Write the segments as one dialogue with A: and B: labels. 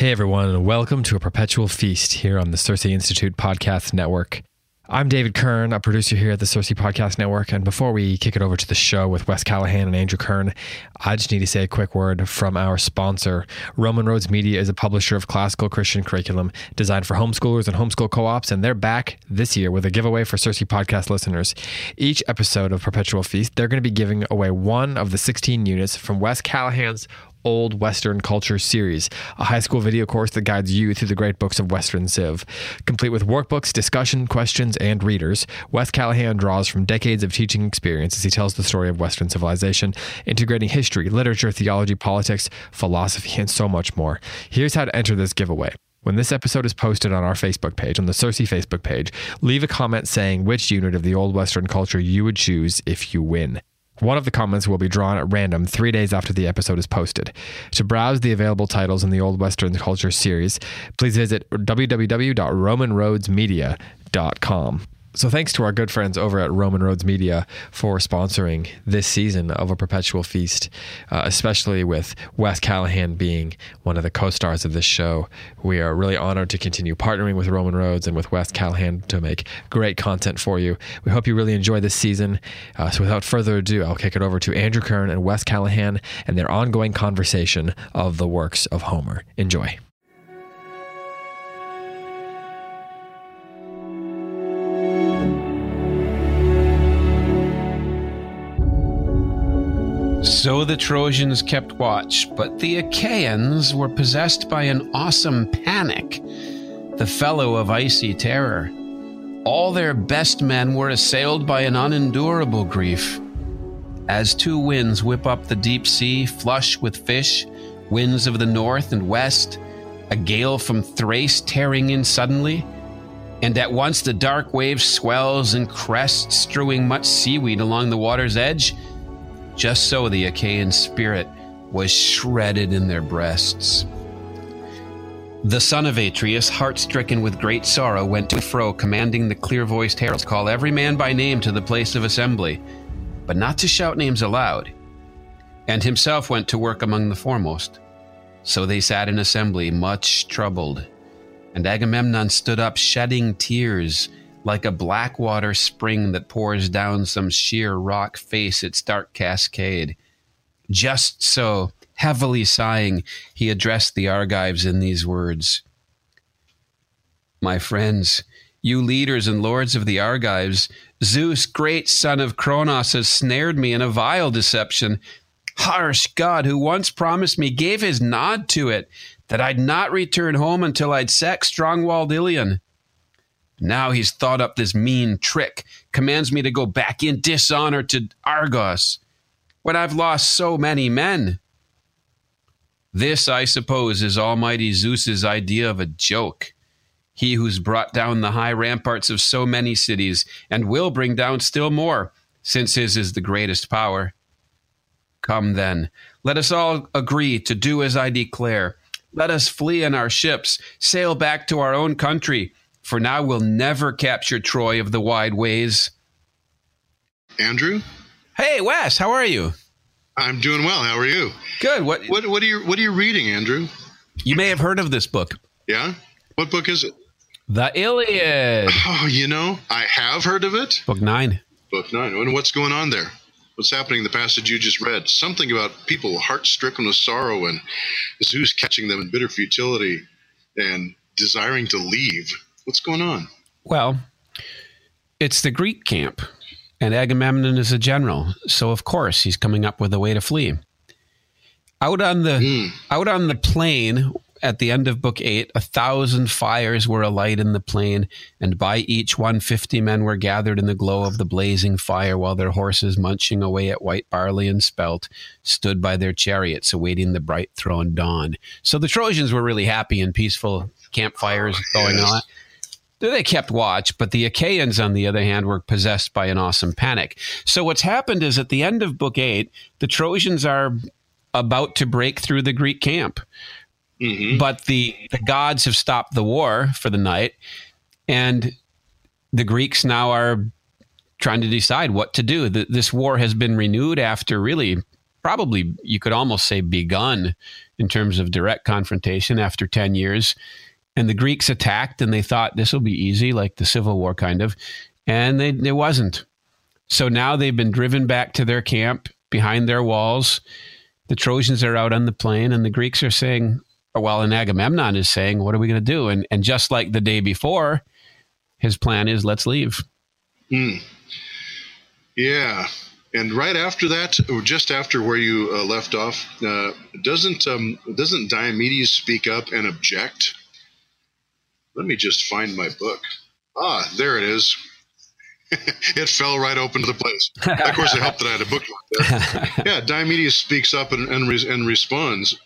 A: Hey everyone, and welcome to a perpetual feast here on the Circe Institute Podcast Network. I'm David Kern, a producer here at the Circe Podcast Network. And before we kick it over to the show with Wes Callihan and Andrew Kern, I just need to say a quick word from our sponsor. Roman Roads Media is a publisher of classical Christian curriculum designed for homeschoolers and homeschool co ops, and they're back this year with a giveaway for Circe Podcast listeners. Each episode of Perpetual Feast, they're going to be giving away one of the 16 units from Wes Callihan's Old Western Culture series, a high school video course that guides you through the great books of Western Civ. Complete with workbooks, discussion, questions, and readers, Wes Callihan draws from decades of teaching experience as he tells the story of Western civilization, integrating history, literature, theology, politics, philosophy, and so much more. Here's how to enter this giveaway. When this episode is posted on our Facebook page, on the Circe Facebook page, leave a comment saying which unit of the Old Western culture you would choose if you win. One of the comments will be drawn at random three days after the episode is posted. To browse the available titles in the Old Western Culture series, please visit www.romanroadsmedia.com. So, thanks to our good friends over at Roman Roads Media for sponsoring this season of A Perpetual Feast, uh, especially with Wes Callihan being one of the co stars of this show. We are really honored to continue partnering with Roman Roads and with Wes Callihan to make great content for you. We hope you really enjoy this season. Uh, so, without further ado, I'll kick it over to Andrew Kern and Wes Callihan and their ongoing conversation of the works of Homer. Enjoy.
B: So the Trojans kept watch, but the Achaeans were possessed by an awesome panic, the fellow of icy terror. All their best men were assailed by an unendurable grief. As two winds whip up the deep sea, flush with fish, winds of the north and west, a gale from Thrace tearing in suddenly, and at once the dark wave swells and crests, strewing much seaweed along the water's edge, just so the Achaean spirit was shredded in their breasts. The son of Atreus, heart stricken with great sorrow, went to fro, commanding the clear voiced heralds, Call every man by name to the place of assembly, but not to shout names aloud. And himself went to work among the foremost. So they sat in assembly, much troubled. And Agamemnon stood up, shedding tears like a black water spring that pours down some sheer rock face its dark cascade. Just so, heavily sighing, he addressed the Argives in these words My friends, you leaders and lords of the Argives, Zeus, great son of Cronos, has snared me in a vile deception. Harsh God, who once promised me, gave his nod to it, that I'd not return home until I'd sacked strong walled Ilion. Now he's thought up this mean trick, commands me to go back in dishonor to Argos, when I've lost so many men. This, I suppose, is Almighty Zeus's idea of a joke. He who's brought down the high ramparts of so many cities, and will bring down still more, since his is the greatest power. Come then, let us all agree to do as I declare. Let us flee in our ships, sail back to our own country for now we'll never capture Troy of the wide ways.
C: Andrew?
B: Hey, Wes, how are you?
C: I'm doing well. How are you?
B: Good. What
C: what what are you what are you reading, Andrew?
B: You may have heard of this book.
C: Yeah? What book is it?
B: The Iliad.
C: Oh, you know, I have heard of it.
B: Book 9.
C: Book 9. And what's going on there? What's happening in the passage you just read? Something about people heart stricken with sorrow and Zeus catching them in bitter futility and desiring to leave. What's going on?
B: Well, it's the Greek camp, and Agamemnon is a general, so of course he's coming up with a way to flee. Out on the mm. out on the plain at the end of book eight, a thousand fires were alight in the plain, and by each one fifty men were gathered in the glow of the blazing fire, while their horses, munching away at white barley and spelt, stood by their chariots, awaiting the bright throned dawn. So the Trojans were really happy and peaceful campfires oh, going yes. on. They kept watch, but the Achaeans, on the other hand, were possessed by an awesome panic. So what's happened is at the end of book eight, the Trojans are about to break through the Greek camp. Mm-hmm. But the, the gods have stopped the war for the night, and the Greeks now are trying to decide what to do. The, this war has been renewed after really probably you could almost say begun in terms of direct confrontation after 10 years. And the Greeks attacked and they thought this will be easy, like the Civil War kind of. And they, it wasn't. So now they've been driven back to their camp behind their walls. The Trojans are out on the plain, and the Greeks are saying, well, and Agamemnon is saying, what are we going to do? And, and just like the day before, his plan is let's leave.
C: Mm. Yeah. And right after that, or just after where you uh, left off, uh, doesn't um, doesn't Diomedes speak up and object? Let me just find my book. Ah, there it is. it fell right open to the place. of course, it helped that I had a book like that. Yeah, Diomedes speaks up and and, re- and responds.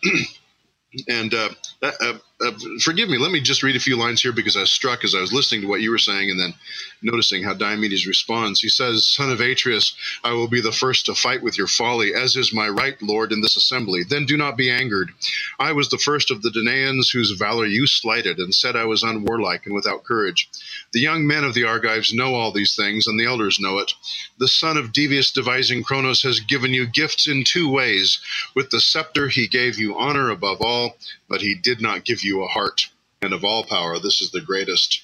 C: and uh, uh, uh, forgive me, let me just read a few lines here because I was struck as I was listening to what you were saying and then noticing how Diomedes responds. He says, Son of Atreus, I will be the first to fight with your folly, as is my right, Lord, in this assembly. Then do not be angered. I was the first of the Danaans whose valor you slighted and said I was unwarlike and without courage. The young men of the Argives know all these things, and the elders know it. The son of devious devising Cronos has given you gifts in two ways. With the scepter, he gave you honor above all, but he did not give you a heart. And of all power, this is the greatest.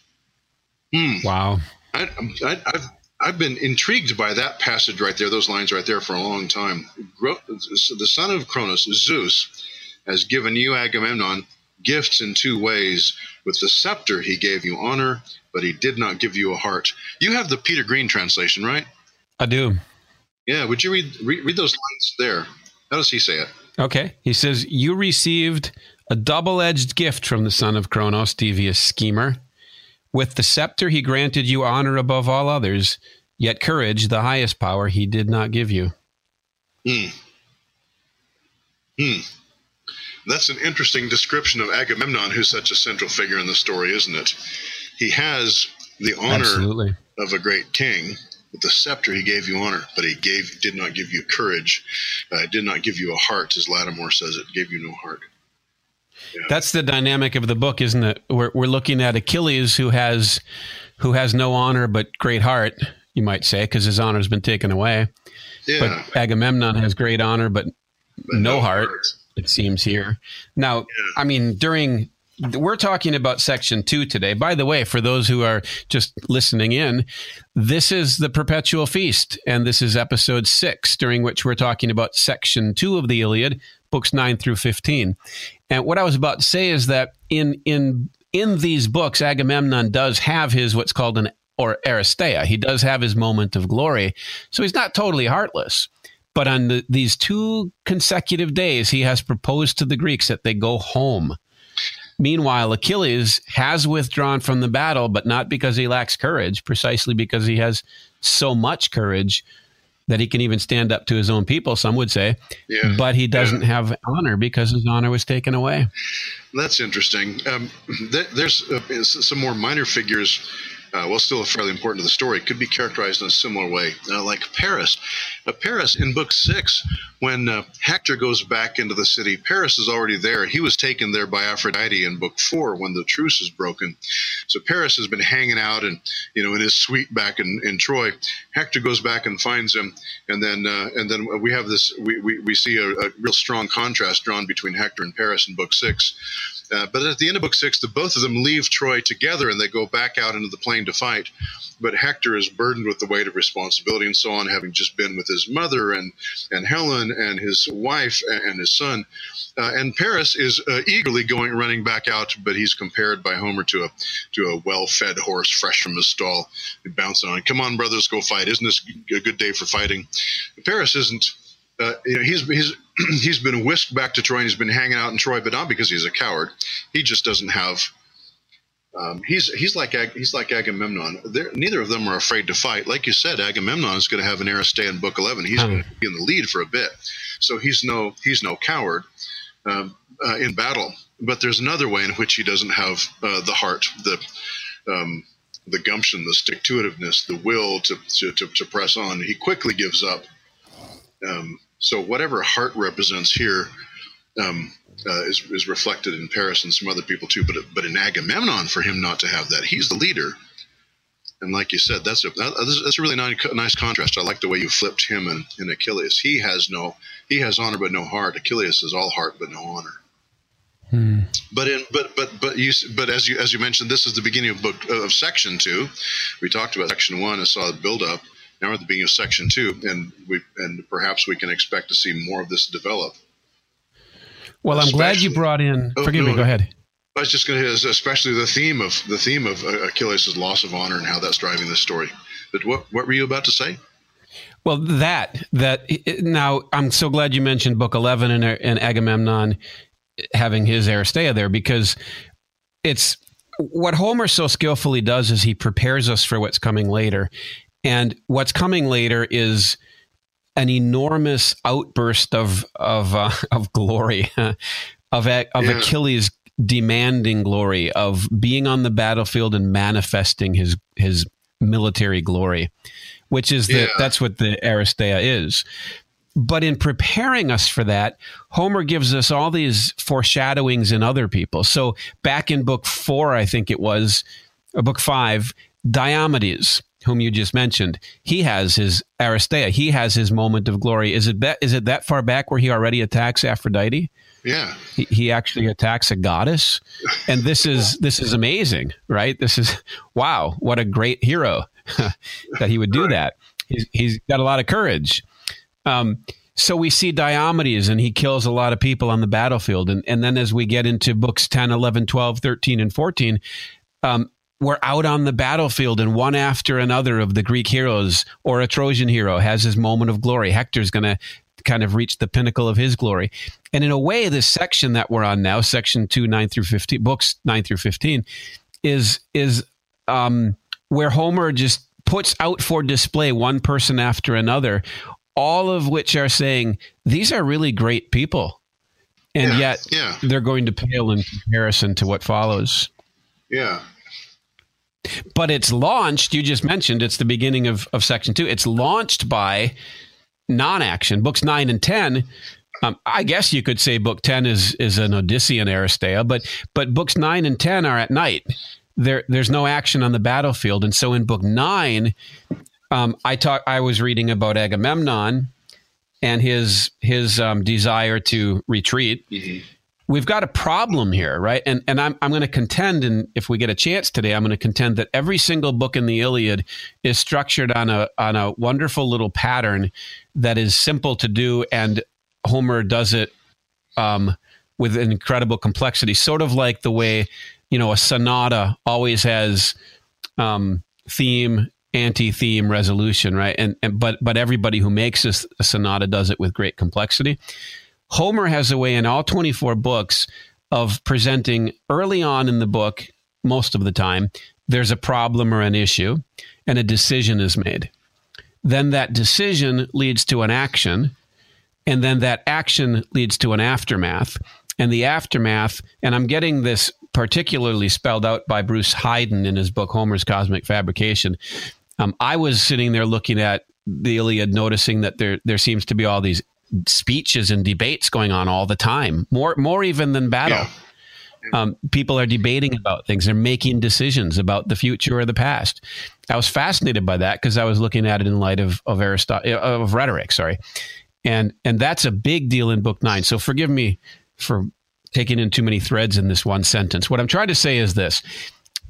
B: Hmm. Wow.
C: I, have I've been intrigued by that passage right there, those lines right there, for a long time. The son of Cronos, Zeus, has given you, Agamemnon, gifts in two ways. With the scepter, he gave you honor, but he did not give you a heart. You have the Peter Green translation, right?
B: I do.
C: Yeah, would you read, read, read those lines there? How does he say it?
B: Okay. He says, You received a double edged gift from the son of Cronos, devious schemer. With the scepter, he granted you honor above all others, yet courage, the highest power, he did not give you.
C: Hmm. Hmm. That's an interesting description of Agamemnon, who's such a central figure in the story, isn't it? He has the honor Absolutely. of a great king. With the scepter, he gave you honor, but he gave did not give you courage. Uh, did not give you a heart, as Lattimore says. It gave you no heart.
B: Yeah. That's the dynamic of the book, isn't it? We're we're looking at Achilles, who has who has no honor but great heart, you might say, because his honor has been taken away. Yeah. But Agamemnon has great honor, but, but no, no heart. heart it seems here. Now, yeah. I mean, during we're talking about section two today. By the way, for those who are just listening in, this is the perpetual feast, and this is episode six, during which we're talking about section two of the Iliad, books nine through fifteen. And what I was about to say is that in in in these books, Agamemnon does have his what's called an or Aristeia. He does have his moment of glory, so he's not totally heartless. But on the, these two consecutive days, he has proposed to the Greeks that they go home. Meanwhile, Achilles has withdrawn from the battle, but not because he lacks courage, precisely because he has so much courage that he can even stand up to his own people, some would say. Yeah. But he doesn't yeah. have honor because his honor was taken away.
C: That's interesting. Um, th- there's uh, some more minor figures uh, well, still fairly important to the story, could be characterized in a similar way, uh, like Paris. Uh, Paris in Book Six, when uh, Hector goes back into the city, Paris is already there. He was taken there by Aphrodite in Book Four when the truce is broken. So Paris has been hanging out and you know in his suite back in, in Troy. Hector goes back and finds him, and then uh, and then we have this. We, we, we see a, a real strong contrast drawn between Hector and Paris in Book Six. Uh, but at the end of book six, the both of them leave Troy together and they go back out into the plain to fight. But Hector is burdened with the weight of responsibility and so on, having just been with his mother and and Helen and his wife and his son. Uh, and Paris is uh, eagerly going running back out, but he's compared by Homer to a to a well-fed horse fresh from his stall, bouncing on. Come on, brothers, go fight! Isn't this a good day for fighting? Paris isn't uh, you know, he's he's he's been whisked back to Troy and he's been hanging out in Troy, but not because he's a coward. He just doesn't have. Um, he's he's like he's like Agamemnon. They're, neither of them are afraid to fight. Like you said, Agamemnon is going to have an Aristeia in Book Eleven. He's going to be in the lead for a bit, so he's no he's no coward um, uh, in battle. But there's another way in which he doesn't have uh, the heart, the um, the gumption, the stick to itiveness, the will to, to, to, to press on. He quickly gives up. Um, so whatever heart represents here um, uh, is, is reflected in Paris and some other people too. But but in Agamemnon, for him not to have that, he's the leader. And like you said, that's a that's a really nice, nice contrast. I like the way you flipped him and, and Achilles. He has no he has honor but no heart. Achilles is all heart but no honor. Hmm. But in but but but you but as you as you mentioned, this is the beginning of book of section two. We talked about section one and saw the build up. Now we're at the beginning of section two, and we and perhaps we can expect to see more of this develop.
B: Well, I'm glad you brought in. Oh, forgive no, me. Go ahead.
C: I was just going to, especially the theme of the theme of uh, Achilles' loss of honor and how that's driving this story. But what what were you about to say?
B: Well, that that now I'm so glad you mentioned Book Eleven and, and Agamemnon having his Aristeia there because it's what Homer so skillfully does is he prepares us for what's coming later, and what's coming later is an enormous outburst of of uh, of glory of of yeah. Achilles demanding glory of being on the battlefield and manifesting his his military glory, which is yeah. that that's what the Aristeia is. But in preparing us for that, Homer gives us all these foreshadowings in other people. So back in book four, I think it was, or book five, Diomedes, whom you just mentioned, he has his Aristeia. He has his moment of glory. Is it that is it that far back where he already attacks Aphrodite?
C: Yeah.
B: He, he actually attacks a goddess. And this is this is amazing, right? This is wow, what a great hero that he would do that. He's he's got a lot of courage. Um, so we see Diomedes and he kills a lot of people on the battlefield. And, and then as we get into books 10, 11, 12, 13, and 14, um, we're out on the battlefield and one after another of the Greek heroes or a Trojan hero has his moment of glory. Hector's going to kind of reach the pinnacle of his glory. And in a way, this section that we're on now, section two, nine through 15, books nine through 15, is, is um, where Homer just puts out for display one person after another, all of which are saying, these are really great people. And yeah, yet yeah. they're going to pale in comparison to what follows.
C: Yeah.
B: But it's launched, you just mentioned, it's the beginning of, of section two. It's launched by non-action. Books nine and ten. Um, I guess you could say book ten is is an Odyssean Aristeia, but but books nine and ten are at night. There there's no action on the battlefield, and so in book nine, um, I talk. I was reading about Agamemnon and his his um, desire to retreat. Mm-hmm. We've got a problem here, right? And and I'm I'm going to contend, and if we get a chance today, I'm going to contend that every single book in the Iliad is structured on a on a wonderful little pattern that is simple to do, and Homer does it um, with incredible complexity, sort of like the way you know a sonata always has um, theme, anti-theme, resolution, right? And, and but but everybody who makes a sonata does it with great complexity. Homer has a way in all 24 books of presenting early on in the book, most of the time, there's a problem or an issue, and a decision is made then that decision leads to an action, and then that action leads to an aftermath. And the aftermath, and I'm getting this particularly spelled out by Bruce Heiden in his book Homer's Cosmic Fabrication. Um, I was sitting there looking at the Iliad, noticing that there there seems to be all these speeches and debates going on all the time, more more even than battle. Yeah. Um, people are debating about things. They're making decisions about the future or the past. I was fascinated by that because I was looking at it in light of of Aristotle of rhetoric. Sorry, and and that's a big deal in Book Nine. So forgive me for taking in too many threads in this one sentence. What I'm trying to say is this.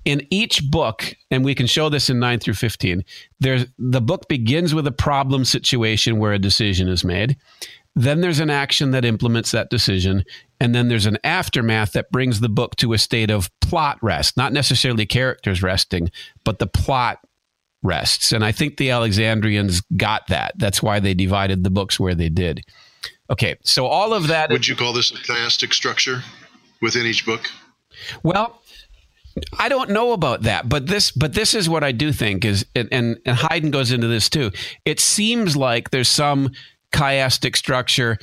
B: In each book, and we can show this in 9 through 15, there's the book begins with a problem situation where a decision is made. Then there's an action that implements that decision. And then there's an aftermath that brings the book to a state of plot rest, not necessarily characters resting, but the plot rests. And I think the Alexandrians got that. That's why they divided the books where they did. Okay, so all of that.
C: Would you call this a chiastic structure within each book?
B: Well, I don't know about that, but this but this is what I do think is and, and, Heiden goes into this too. It seems like there's some chiastic structure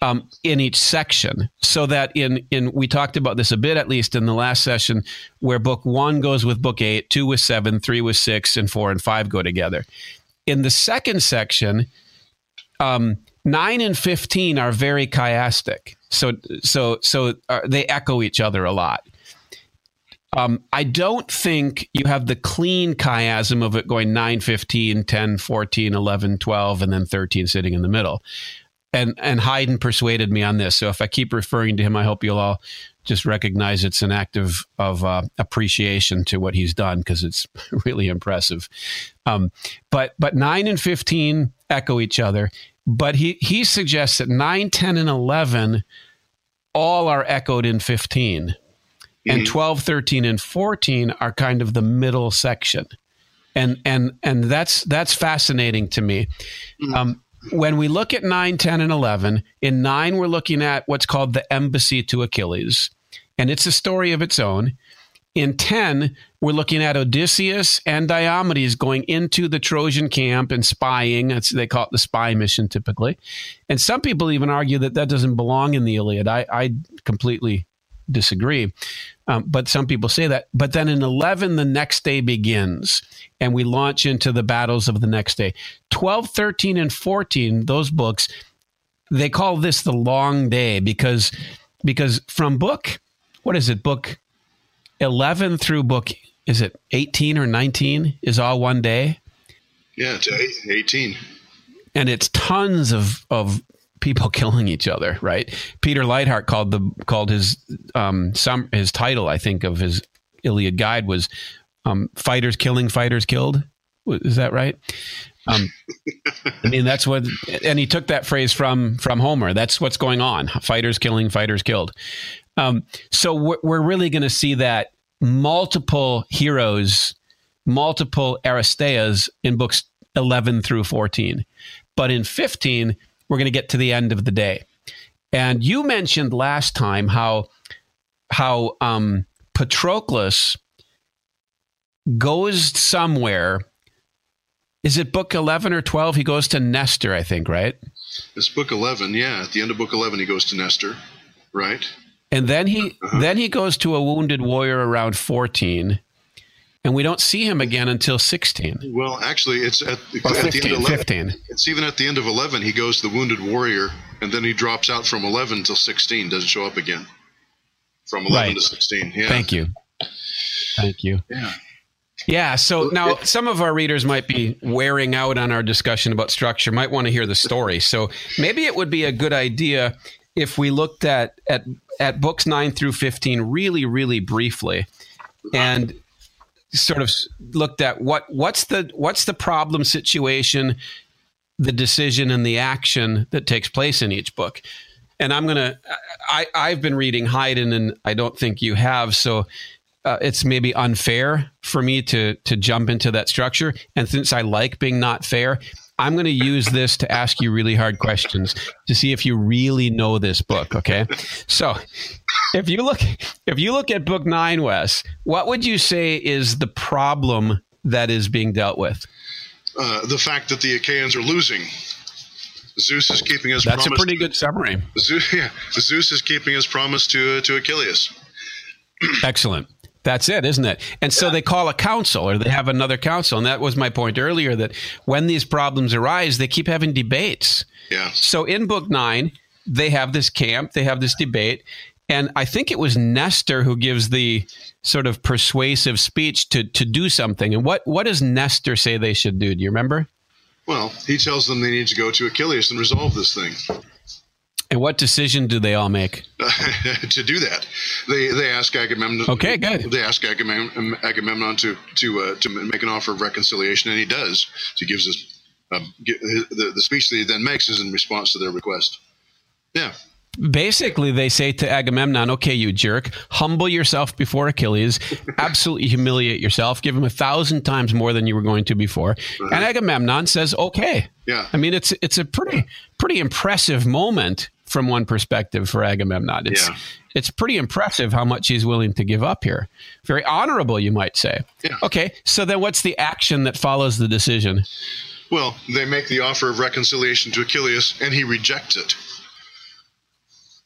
B: um, in each section so that in in we talked about this a bit at least in the last session where book one goes with book eight two with seven three with six and four and five go together. In the second section um, nine and 15 are very chiastic. So so so uh, they echo each other a lot Um, I don't think you have the clean chiasm of it going 9, 15, 10, 14, 11, 12, and then 13 sitting in the middle. And, and Heiden persuaded me on this. So if I keep referring to him, I hope you'll all just recognize it's an act of, of uh, appreciation to what he's done because it's really impressive. Um, but, but 9 and 15 echo each other. But he, he suggests that 9, 10, and 11 all are echoed in 15 and mm-hmm. 12 13 and 14 are kind of the middle section. And and and that's that's fascinating to me. Mm-hmm. um, when we look at 9 10 and 11 in 9 we're looking at what's called the embassy to achilles. And it's a story of its own. In 10 we're looking at odysseus and diomedes going into the trojan camp and spying. That's, they call it the spy mission typically. And some people even argue that that doesn't belong in the iliad. I, I completely disagree. Um, but some people say that. But then in 11, the next day begins and we launch into the battles of the next day. 12, 13, and 14, those books, they call this the long day because, because from book, what is it, book 11 through book, is it 18 or 19 is all one day?
C: Yeah, to 18
B: and it's tons of of people killing each other, right? Peter Leithart called the called his um some his title, I think, of his Iliad guide was um, "Fighters Killing, Fighters Killed." Is that right? Um, I mean, that's what, and he took that phrase from from Homer. That's what's going on: fighters killing, fighters killed. Um, so we're, we're really going to see that multiple heroes, multiple Aristeas in books eleven through fourteen, but in fifteen we're going to get to the end of the day. And you mentioned last time how how um, Patroclus goes somewhere. Is it book eleven or twelve? He goes to Nestor, I think, right?
C: It's book eleven. Yeah, at the end of book eleven, he goes to Nestor, right?
B: And then he uh-huh. then he goes to a wounded warrior around fourteen and we don't see him again until 16.
C: Well, actually, it's at,
B: at 15, the end of 11. 15.
C: It's even at the end of 11. He goes the wounded warrior, and then he drops out from 11 until 16. Doesn't show up again from 11 right. to 16. Yeah.
B: Thank you. Thank you.
C: Yeah.
B: Yeah. So now some of our readers might be wearing out on our discussion about structure, might want to hear the story. So maybe it would be a good idea if we looked at at at books nine through fifteen really, really briefly, and sort of looked at what what's the what's the problem situation, the decision and the action that takes place in each book. And I'm gonna I I've been reading Heiden and I don't think you have so. Uh, it's maybe unfair for me to to jump into that structure, and since I like being not fair, I'm going to use this to ask you really hard questions to see if you really know this book. Okay, so if you look if you look at book nine, Wes, what would you say is the problem that is being dealt with?
C: Uh, the fact that the Achaeans are losing. Zeus is keeping his
B: That's
C: promise.
B: a pretty good summary.
C: Zeus, yeah, Zeus is keeping his promise to uh, to Achilles.
B: Excellent. That's it, isn't it? And so yeah. they call a council or they have another council. And that was my point earlier that when these problems arise, they keep having debates.
C: Yeah.
B: So in book nine, they have this camp, they have this debate, and I think it was Nestor who gives the sort of persuasive speech to to do something. And what what does Nestor say they should do? Do you remember?
C: Well, he tells them they need to go to Achilles and resolve this thing.
B: And what decision do they all make
C: to do that? They they ask Agamemnon.
B: Okay, good.
C: They ask Agamemnon, Agamemnon to to uh, to make an offer of reconciliation, and he does. He gives us um, the the speech that he then makes is in response to their request. Yeah
B: basically they say to agamemnon okay you jerk humble yourself before achilles absolutely humiliate yourself give him a thousand times more than you were going to before. And agamemnon says okay.
C: Yeah.
B: I mean it's it's a pretty pretty impressive moment from one perspective for agamemnon. It's yeah. it's pretty impressive how much he's willing to give up here. Very honorable you might say.
C: Yeah.
B: okay so then what's the action that follows the decision?
C: Well they make the offer of reconciliation to achilles and he rejects it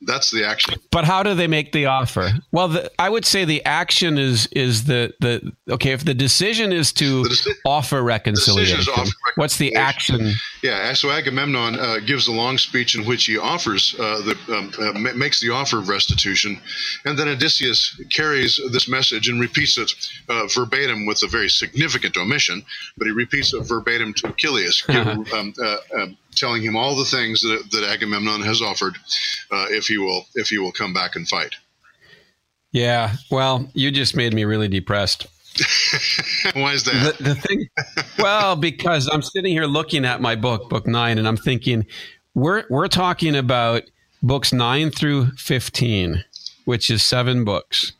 C: That's the action.
B: But how do they make the offer? Well, the, I would say the action is is the the okay. If the decision is to offer reconciliation, offer reconciliation, what's the action?
C: Yeah, so Agamemnon uh, gives a long speech in which he offers uh, the um, uh, makes the offer of restitution, and then Odysseus carries this message and repeats it uh, verbatim with a very significant omission, but he repeats it verbatim to Achilles. um, uh, um, telling him all the things that, that Agamemnon has offered uh, if he will if he will come back and fight.
B: Yeah, well, you just made me really depressed.
C: Why is that?
B: The, the thing, well, because I'm sitting here looking at my book, book nine, and I'm thinking we're we're talking about books nine through fifteen, which is seven books,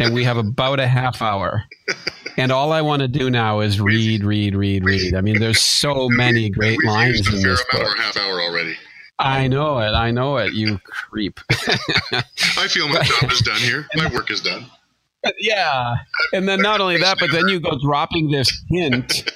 B: and we have about a half hour and all I want to do now is read, read, read, read. I mean, there's so many great lines in this
C: book. Half hour already.
B: I know it. I know it. You creep.
C: I feel my job is done here. My work is done.
B: Yeah, and then not only that, but then you go dropping this hint.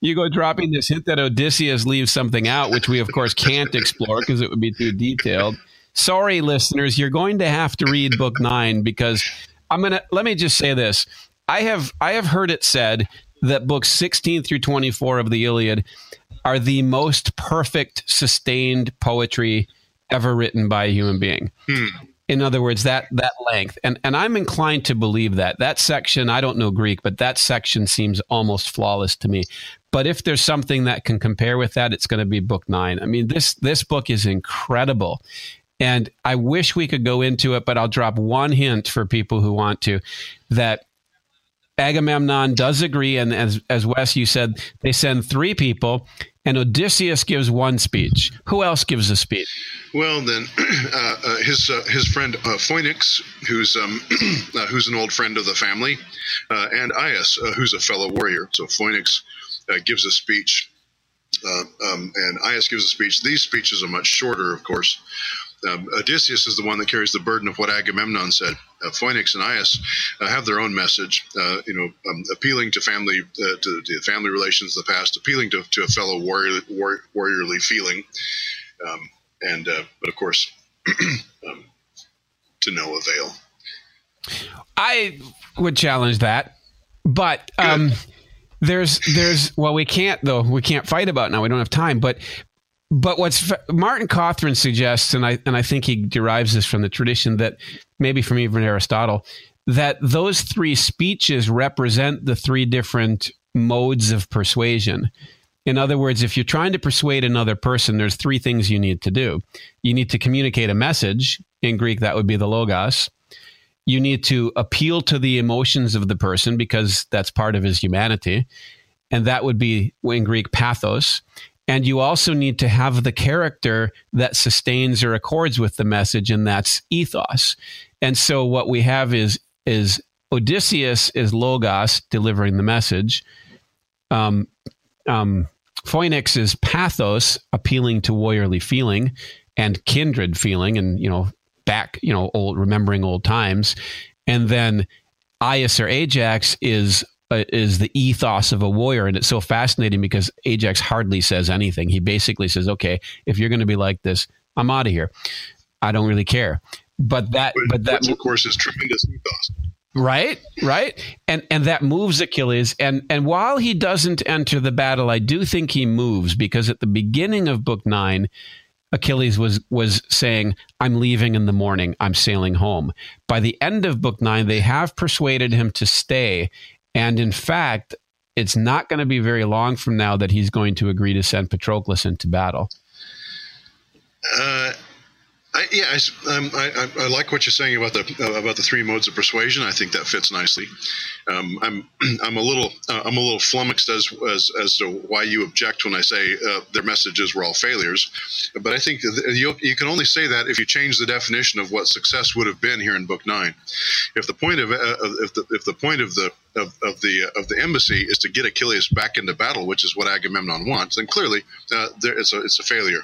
B: You go dropping this hint that Odysseus leaves something out, which we of course can't explore because it would be too detailed. Sorry, listeners, you're going to have to read book nine because I'm gonna. Let me just say this: I have I have heard it said that books 16 through 24 of the Iliad are the most perfect sustained poetry ever written by a human being. Hmm. In other words, that that length, and and I'm inclined to believe that that section. I don't know Greek, but that section seems almost flawless to me. But if there's something that can compare with that, it's going to be Book Nine. I mean this this book is incredible, and I wish we could go into it, but I'll drop one hint for people who want to that Agamemnon does agree, and as as Wes you said, they send three people, and Odysseus gives one speech. Who else gives a speech?
C: Well, then uh, uh, his uh, his friend uh, Phoenix, who's um, uh, who's an old friend of the family, uh, and Aias, who's a fellow warrior. So Phoenix gives a speech, um, and Aias gives a speech. These speeches are much shorter, of course um, Odysseus is the one that carries the burden of what Agamemnon said. Uh, Phoenix and Aias uh, have their own message, uh, you know, um, appealing to family, uh, to, to, family relations of the past, appealing to, to a fellow warrior, war, warriorly feeling, um, and uh, but of course, um, to no avail.
B: I would challenge that, but um, there's there's well, we can't though. We can't fight about now. We don't have time, but but what's Martin Cothran suggests, and I and I think he derives this from the tradition that maybe from even Aristotle, that those three speeches represent the three different modes of persuasion. In other words, if you're trying to persuade another person, there's three things you need to do. You need to communicate a message. In Greek, that would be the logos. You need to appeal to the emotions of the person because that's part of his humanity. And that would be in Greek pathos. And you also need to have the character that sustains or accords with the message, and that's ethos. And so what we have is is Odysseus is logos delivering the message. Um, um, Phoenix is pathos, appealing to warriorly feeling and kindred feeling, and you know back, you know, old remembering old times. And then Aias or Ajax is Uh, is the ethos of a warrior, and it's so fascinating because Ajax hardly says anything. He basically says, "Okay, if you're going to be like this, I'm out of here. I don't really care." But that, but, but that,
C: of course, is tremendous ethos.
B: Right, right, and and that moves Achilles. And and while he doesn't enter the battle, I do think he moves because at the beginning of book nine, Achilles was was saying, "I'm leaving in the morning. I'm sailing home." By the end of book 9, they have persuaded him to stay and in fact, it's not going to be very long from now that he's going to agree to send Patroclus into battle.
C: Uh, I, yeah, I, um, I, I, like what you're saying about the uh, about the three modes of persuasion. I think that fits nicely. Um, I'm I'm a little uh, I'm a little flummoxed as, as as to why you object when I say uh, their messages were all failures. But I think you you can only say that if you change the definition of what success would have been here in Book Nine. If the point of uh, if the if the point of the of, of the of the embassy is to get Achilles back into battle, which is what Agamemnon wants, then clearly uh, there, it's a it's a failure.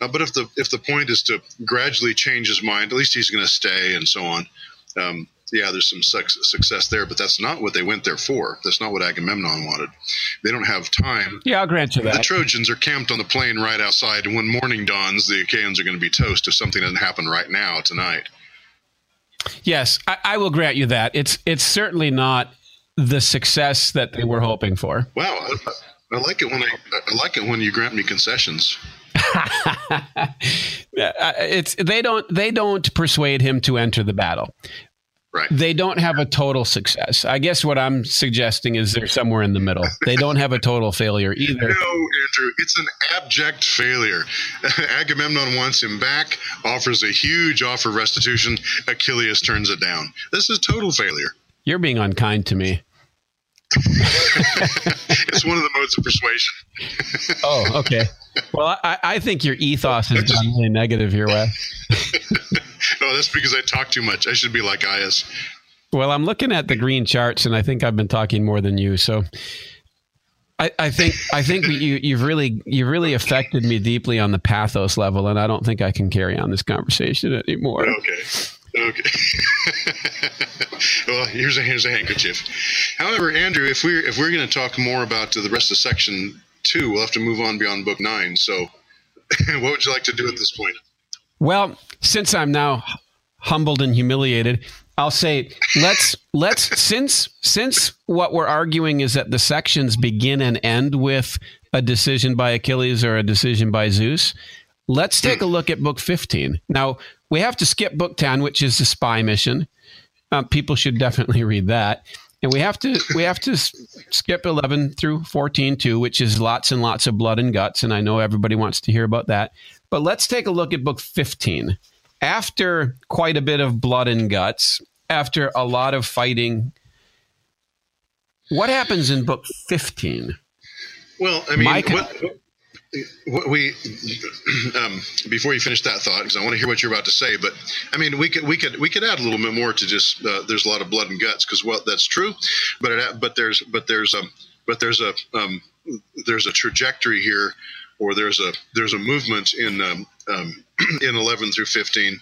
C: Uh, but if the if the point is to gradually change his mind, at least he's going to stay and so on. Um, yeah, there's some success there, but that's not what they went there for. That's not what Agamemnon wanted. They don't have time.
B: Yeah, I'll grant you that.
C: The Trojans are camped on the plain right outside, and when morning dawns, the Achaeans are going to be toast if something doesn't happen right now tonight.
B: Yes, I, I will grant you that. It's it's certainly not the success that they were hoping for.
C: Wow, I, I like it when I, I like it when you grant me concessions.
B: it's they don't they don't persuade him to enter the battle.
C: Right.
B: They don't have a total success. I guess what I'm suggesting is they're somewhere in the middle. They don't have a total failure either. No,
C: Andrew, it's an abject failure. Agamemnon wants him back, offers a huge offer restitution. Achilles turns it down. This is total failure.
B: You're being unkind to me.
C: it's one of the modes of persuasion.
B: oh, okay. Well, I, I think your ethos is really negative here, Wes.
C: oh, that's because I talk too much. I should be like Aias.
B: Well, I'm looking at the green charts, and I think I've been talking more than you. So, I, I think I think you, you've really you've really affected me deeply on the pathos level, and I don't think I can carry on this conversation anymore.
C: Okay. Okay. well, here's a here's a handkerchief. However, Andrew, if we're if we're going to talk more about the rest of section two, we'll have to move on beyond book nine. So, what would you like to do at this point?
B: Well, since I'm now humbled and humiliated, I'll say let's let's since since what we're arguing is that the sections begin and end with a decision by Achilles or a decision by Zeus. Let's take a look at book 15. Now, we have to skip book 10, which is the spy mission. Uh, people should definitely read that. And we have to we have to skip 11 through 14 too, which is lots and lots of blood and guts and I know everybody wants to hear about that. But let's take a look at book 15. After quite a bit of blood and guts, after a lot of fighting, what happens in book 15?
C: Well, I mean, what, what we um, before you finish that thought, because I want to hear what you're about to say. But I mean, we could we could we could add a little bit more to just uh, there's a lot of blood and guts because well that's true, but it, but there's but there's a but there's a um, there's a trajectory here or there's a there's a movement in um, um, in 11 through 15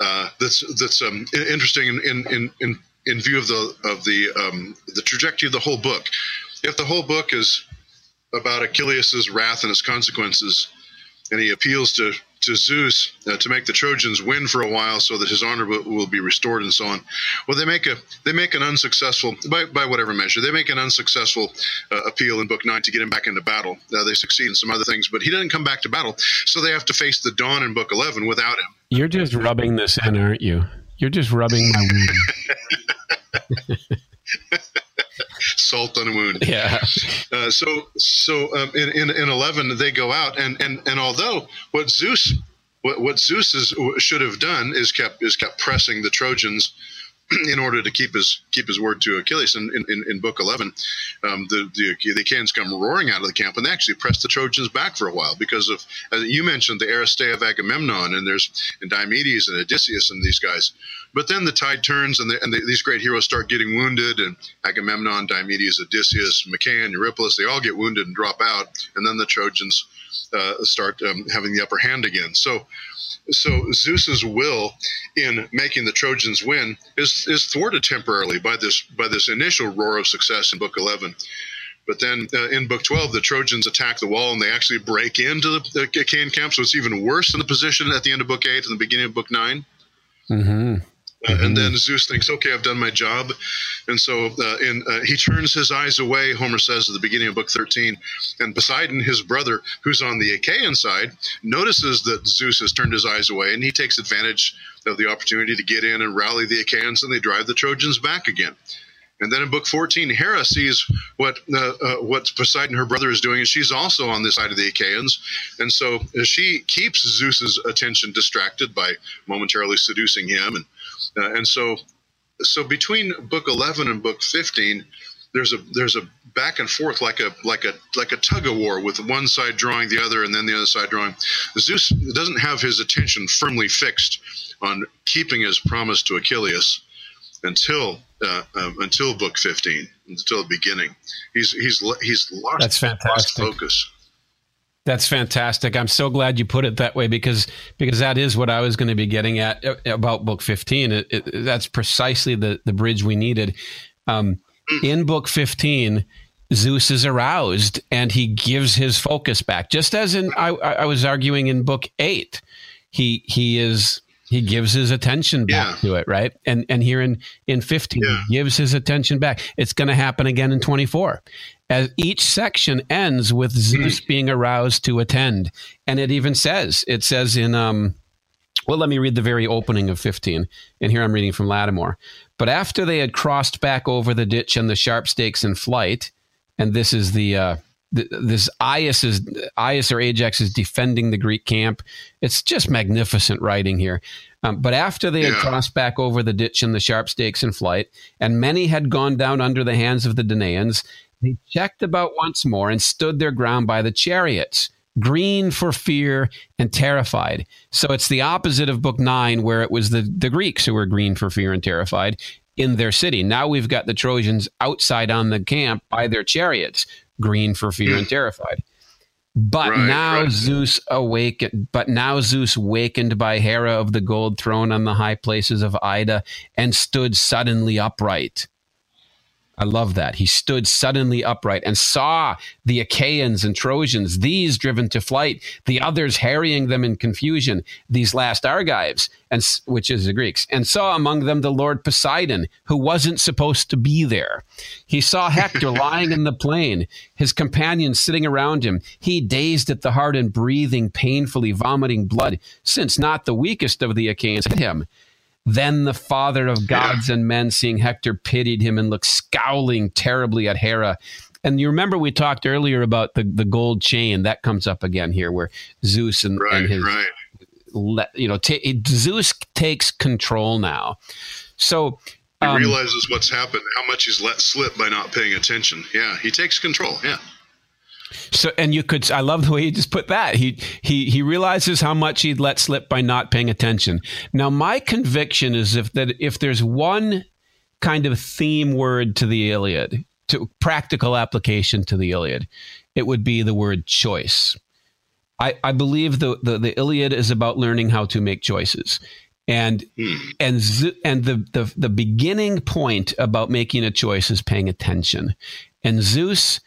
C: uh, that's that's um, interesting in, in in in view of the of the um, the trajectory of the whole book. If the whole book is about Achilles' wrath and his consequences, and he appeals to to Zeus uh, to make the Trojans win for a while so that his honor will, will, be restored and so on. Well, they make a they make an unsuccessful by, by whatever measure they make an unsuccessful uh, appeal in Book Nine to get him back into battle. Uh, they succeed in some other things, but he doesn't come back to battle, so they have to face the dawn in Book Eleven without him.
B: You're just rubbing this in, aren't you? You're just rubbing my wound.
C: salt on a wound.
B: Yeah.
C: Uh, so so um, in, in, in eleven they go out and and and although what Zeus what, what Zeus is, should have done is kept is kept pressing the Trojans in order to keep his keep his word to Achilles. in, in, in book eleven, um, the, the the Achaeans come roaring out of the camp, and they actually press the Trojans back for a while because of as you mentioned the Aristeia of Agamemnon, and there's and Diomedes and Odysseus and these guys. But then the tide turns, and, the, and the, these great heroes start getting wounded, and Agamemnon, Diomedes, Odysseus, Machaon, Eurypylus, they all get wounded and drop out, and then the Trojans uh, start um, having the upper hand again. So so Zeus's will in making the Trojans win is is thwarted temporarily by this by this initial roar of success in Book Eleven. But then uh, in Book 12, the Trojans attack the wall and they actually break into the, Achaean camp. So it's even worse than the position at the end of Book 8 and the beginning of Book 9.
B: Mm-hmm.
C: Mm-hmm. and then Zeus thinks, okay, I've done my job. And so uh, in, uh, he turns his eyes away, Homer says at the beginning of book 13. And Poseidon, his brother, who's on the Achaean side, notices that Zeus has turned his eyes away and he takes advantage of the opportunity to get in and rally the Achaeans and they drive the Trojans back again. And then in book 14, Hera sees what uh, uh, what Poseidon, her brother, is doing, and she's also on the side of the Achaeans. And so she keeps Zeus's attention distracted by momentarily seducing him and uh, and so, so between book 11 and book 15, there's a there's a back and forth like a like a like a tug of war with one side drawing the other and then the other side drawing. Zeus doesn't have his attention firmly fixed on keeping his promise to Achilles until uh, um, until book 15 until the beginning. He's he's he's lost,
B: That's fantastic.
C: lost focus.
B: That's fantastic. I'm so glad you put it that way because because that is what I was going to be getting at uh, about book 15. It, it, that's precisely the the bridge we needed. Um, in book 15, Zeus is aroused and he gives his focus back, just as in I, I was arguing in book eight. He he is he gives his attention back yeah. to it, right? And and here in in 15, yeah. he gives his attention back. It's going to happen again in 24 as each section ends with Zeus hmm. being aroused to attend. And it even says, it says in, um, well, let me read the very opening of 15. And here I'm reading from Lattimore. But after they had crossed back over the ditch and the sharp stakes in flight, and this is the, uh, this Aias is Aias or Ajax is defending the Greek camp. It's just magnificent writing here. Um, but after they had crossed back over the ditch and the sharp stakes in flight, and many had gone down under the hands of the Danaans, they checked about once more and stood their ground by the chariots, green for fear and terrified. So it's the opposite of book nine, where it was the, the Greeks who were green for fear and terrified in their city. Now we've got the Trojans outside on the camp by their chariots, green for fear and hmm. terrified. But right, now right. Zeus awakened. But now Zeus wakened by Hera of the gold throne on the high places of Ida and stood suddenly upright. I love that. He stood suddenly upright and saw the Achaeans and Trojans, these driven to flight, the others harrying them in confusion, these last Argives, and which is the Greeks, and saw among them the Lord Poseidon, who wasn't supposed to be there. He saw Hector lying in the plain, his companions sitting around him, he dazed at the heart and breathing painfully, vomiting blood, since not the weakest of the Achaeans hit him. Then the father of gods yeah. and men, seeing Hector, pitied him and looked scowling terribly at Hera. And you remember we talked earlier about the, the gold chain that comes up again here, where Zeus and, right, and his, right. You know, t- Zeus takes control now. So
C: he um, realizes what's happened, how much he's let slip by not paying attention. Yeah, he takes control. Yeah.
B: So, and you could, I love the way he just put that. He, he, he realizes how much he'd let slip by not paying attention. Now, my conviction is if that, if there's one kind of theme word to the Iliad, to practical application to the Iliad, it would be the word choice. I, I believe the, the, the Iliad is about learning how to make choices. And hmm. and and the, the the beginning point about making a choice is paying attention. And Zeus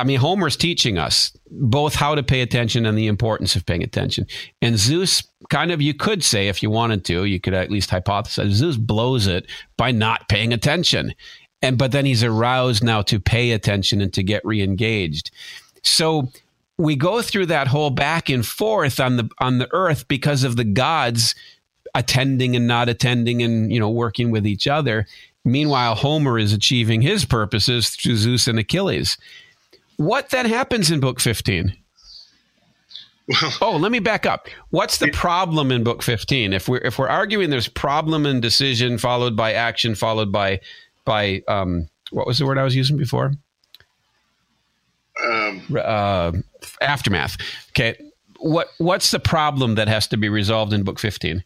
B: I mean, Homer's teaching us both how to pay attention and the importance of paying attention. And Zeus, kind of, you could say, if you wanted to, you could at least hypothesize, Zeus blows it by not paying attention. And but then he's aroused now to pay attention and to get re-engaged. So we go through that whole back and forth on the on the earth because of the gods attending and not attending and you know working with each other. Meanwhile, Homer is achieving his purposes through Zeus and Achilles. What then happens in book 15? Well, oh, let me back up. What's the problem in book 15? If we're if we're arguing there's problem and decision followed by action followed by by um what was the word I was using before? Um, uh, aftermath. Okay. What what's the problem that has to be resolved in book 15?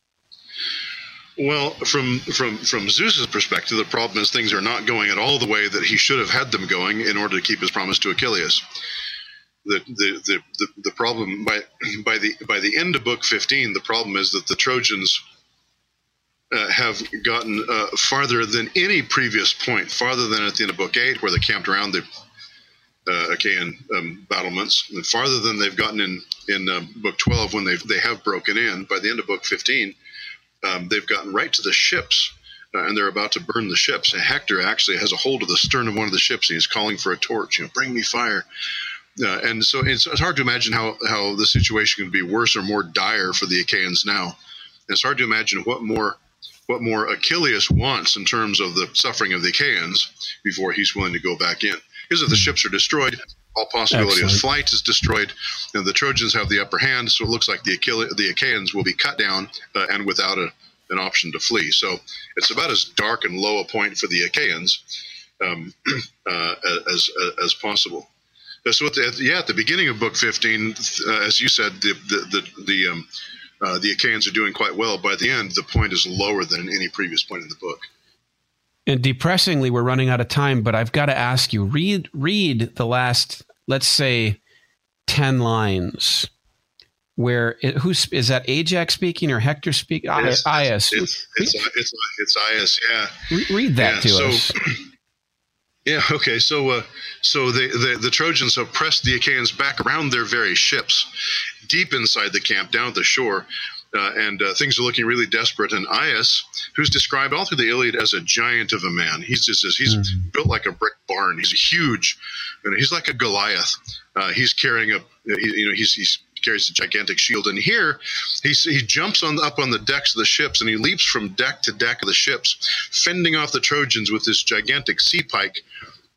C: Well, from from from Zeus's perspective, the problem is things are not going at all the way that he should have had them going in order to keep his promise to Achilles. The the the, the, the problem by by the by the end of book fifteen, the problem is that the Trojans uh, have gotten uh, farther than any previous point, farther than at the end of book eight, where they camped around the uh, Achaean um, battlements, and farther than they've gotten in in uh, book twelve when they they have broken in. By the end of book fifteen um, they've gotten right to the ships. Uh, and they're about to burn the ships. And Hector actually has a hold of the stern of one of the ships, and he's calling for a torch. You know, bring me fire. Uh, and so it's, it's, hard to imagine how, how the situation can be worse or more dire for the Achaeans now. And it's hard to imagine what more what more Achilles wants in terms of the suffering of the Achaeans before he's willing to go back in. Because if the ships are destroyed, all possibility Excellent. of flight is destroyed, and the Trojans have the upper hand. So it looks like the Achille- the Achaeans will be cut down uh, and without a, an option to flee. So it's about as dark and low a point for the Achaeans um, uh, as as possible. So at the, yeah, at the beginning of Book 15, uh, as you said, the the the, the um, uh, the Achaeans are doing quite well. By the end, the point is lower than any previous point in the book.
B: And depressingly, we're running out of time, but I've got to ask you read read the last, let's say, 10 lines where it, who's is that Ajax speaking or Hector speaking?
C: It's,
B: Aias.
C: It's, it's, it's, it's Aias, yeah.
B: Re- Read that
C: Yeah,
B: to
C: so-
B: us.
C: Yeah. Okay. So, uh, so the, the the Trojans have pressed the Achaeans back around their very ships, deep inside the camp, down at the shore, uh, and uh, things are looking really desperate. And Aias, who's described all through the Iliad as a giant of a man, he's just he's built like a brick barn. He's huge, and he's like a Goliath. Uh, he's carrying a you know he's he's carries a gigantic shield and here he's, he jumps on up on the decks of the ships and he leaps from deck to deck of the ships fending off the trojans with this gigantic sea pike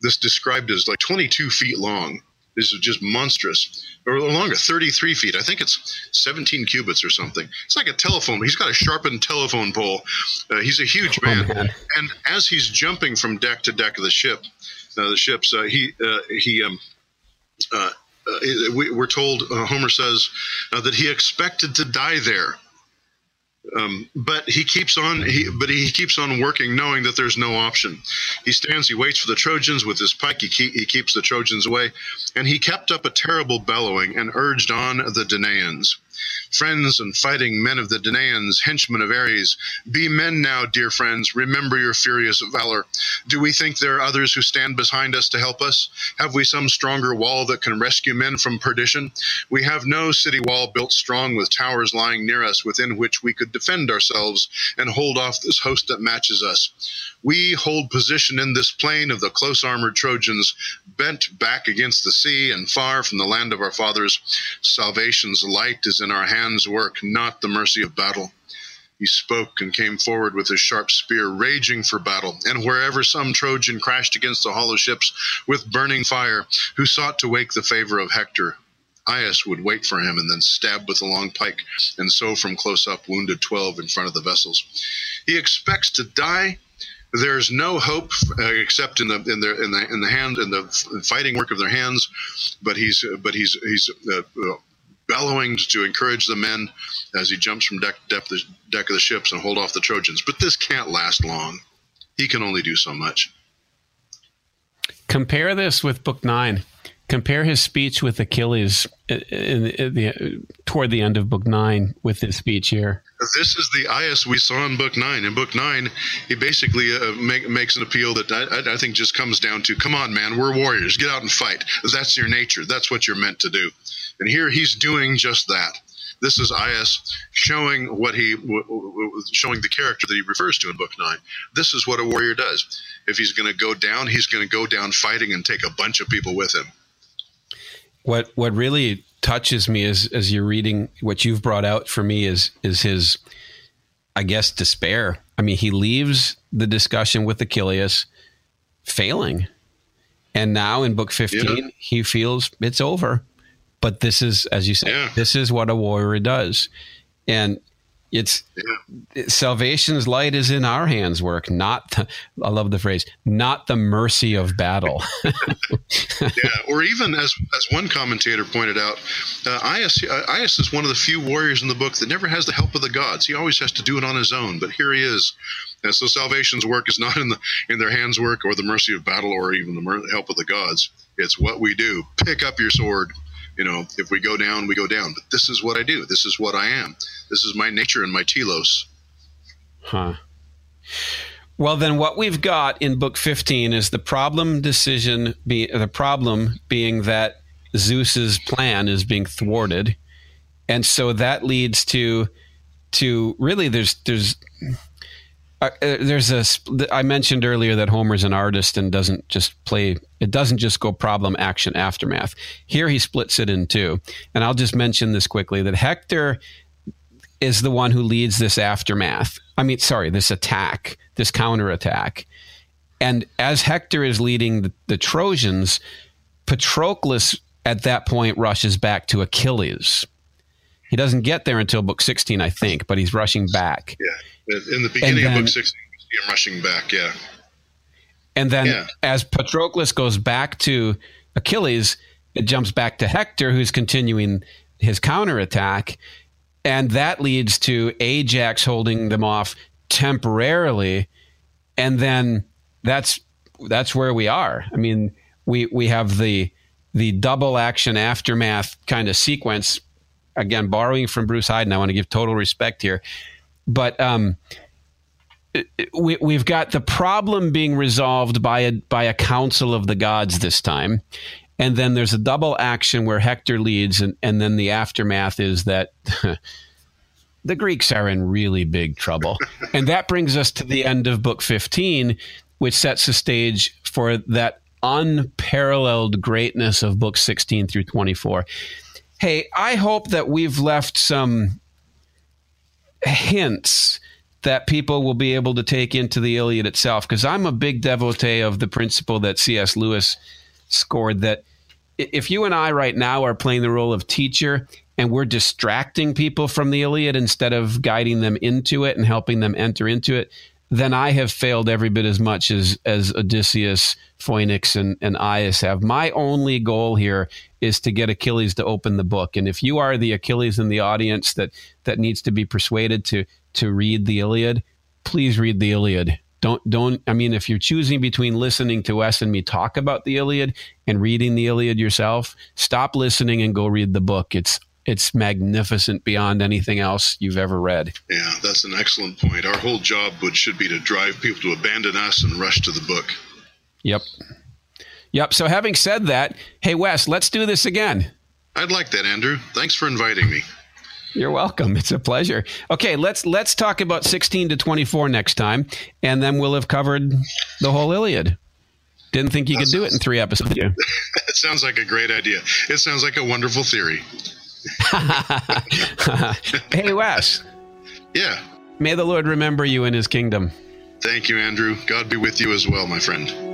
C: this described as like 22 feet long. This is just monstrous. Or longer, 33 feet. I think it's 17 cubits or something. It's like a telephone. He's got a sharpened telephone pole. Uh, he's a huge man.
B: man.
C: And as he's jumping from deck to deck of the ship, uh, the ships, uh, he uh, he um, uh, uh, we, we're told uh, Homer says uh, that he expected to die there. Um, but he keeps on. He, but he keeps on working, knowing that there's no option. He stands. He waits for the Trojans with his pike. He, keep, he keeps the Trojans away, and he kept up a terrible bellowing and urged on the Danaans. Friends and fighting men of the Danaans, henchmen of Ares, be men now, dear friends. Remember your furious valor. Do we think there are others who stand behind us to help us? Have we some stronger wall that can rescue men from perdition? We have no city wall built strong with towers lying near us within which we could defend ourselves and hold off this host that matches us. We hold position in this plain of the close armored Trojans, bent back against the sea and far from the land of our fathers. Salvation's light is in our hands' work, not the mercy of battle. He spoke and came forward with his sharp spear, raging for battle. And wherever some Trojan crashed against the hollow ships with burning fire, who sought to wake the favor of Hector, Aias would wait for him and then stab with a long pike, and so from close up wounded twelve in front of the vessels. He expects to die. There's no hope uh, except in the in the in the in the hand in the fighting work of their hands, but he's but he's he's uh, uh, bellowing to encourage the men as he jumps from deck deck, the deck of the ships and hold off the Trojans. But this can't last long. He can only do so much.
B: Compare this with Book Nine. Compare his speech with Achilles in, in, in the, toward the end of Book Nine with his speech here.
C: This is the Aias we saw in Book Nine. In Book Nine, he basically uh, make, makes an appeal that I, I- I think just comes down to, "Come on, man, we're warriors. Get out and fight. That's your nature. That's what you're meant to do." And here he's doing just that. This is Aias showing what he showing the character that he refers to in Book Nine. This is what a warrior does. If he's going to go down, he's going to go down fighting and take a bunch of people with him.
B: What what really touches me is as you're reading what you've brought out for me is is his I guess despair. I mean, he leaves the discussion with Achilles failing. And now in book 15,
C: Yeah.
B: he feels it's over. But this is as you said,
C: Yeah.
B: this is what a warrior does. And it's
C: Yeah.
B: salvation's light is in our hands work, not the, I love the phrase, not the mercy of battle.
C: yeah, or even as as one commentator pointed out, uh, Aias, uh, is one of the few warriors in the book that never has the help of the gods. He always has to do it on his own. But here he is. And so salvation's work is not in the in their hands' work or the mercy of battle or even the mer- help of the gods. It's what we do. Pick up your sword. You know, if we go down, we go down. But this is what I do. This is what I am. This is my nature and my telos.
B: Huh. Well, then what we've got in book 15 is the problem decision be the problem being that Zeus's plan is being thwarted. And so that leads to to really there's there's uh, uh, there's a I mentioned earlier that Homer's an artist and doesn't just play it doesn't just go problem action aftermath. Here he splits it in two. And I'll just mention this quickly that Hector is the one who leads this aftermath. I mean, sorry, this attack, this counterattack. And as Hector is leading the, the Trojans, Patroclus at that point rushes back to Achilles. He doesn't get there until book 16, I think, but he's rushing back.
C: Yeah. In the beginning
B: then-
C: of book 16, we see him rushing back. Yeah.
B: And then
C: Yeah.
B: as Patroclus goes back to Achilles, it jumps back to Hector, who's continuing his counterattack. And that leads to Ajax holding them off temporarily. And then that's that's where we are. I mean, we we have the the double action aftermath kind of sequence. Again, borrowing from Bruce Heiden, I want to give total respect here, but um, we, we've got the problem being resolved by a by a council of the gods this time, and then there's a double action where Hector leads, and, and then the aftermath is that the Greeks are in really big trouble. and that brings us to the end of book 15, which sets the stage for that unparalleled greatness of book 16 through 24. Hey, I hope that we've left some hints that people will be able to take into the Iliad itself. Because I'm a big devotee of the principle that C.S. Lewis scored that if you and I right now are playing the role of teacher and we're distracting people from the Iliad instead of guiding them into it and helping them enter into it, then I have failed every bit as much as as Odysseus, Phoenix, and, and Aias have. My only goal here is to get Achilles to open the book. And if you are the Achilles in the audience that that needs to be persuaded to to read the Iliad, please read the Iliad. Don't don't I mean if you're choosing between listening to us and me talk about the Iliad and reading the Iliad yourself, stop listening and go read the book. It's it's magnificent beyond anything else you've ever read.
C: Yeah, that's an excellent point. Our whole job would should be to drive people to abandon us and rush to the book.
B: Yep. Yep. So having said that, hey Wes, let's do this again.
C: I'd like that, Andrew. Thanks for inviting me.
B: You're welcome. It's a pleasure. Okay, let's let's talk about 16 to 24 next time, and then we'll have covered the whole Iliad. Didn't think you that could sounds, do it in three episodes. Did you?
C: it sounds like a great idea. It sounds like a wonderful theory.
B: hey, Wes.
C: Yeah.
B: May the Lord remember you in His kingdom.
C: Thank you, Andrew. God be with you as well, my friend.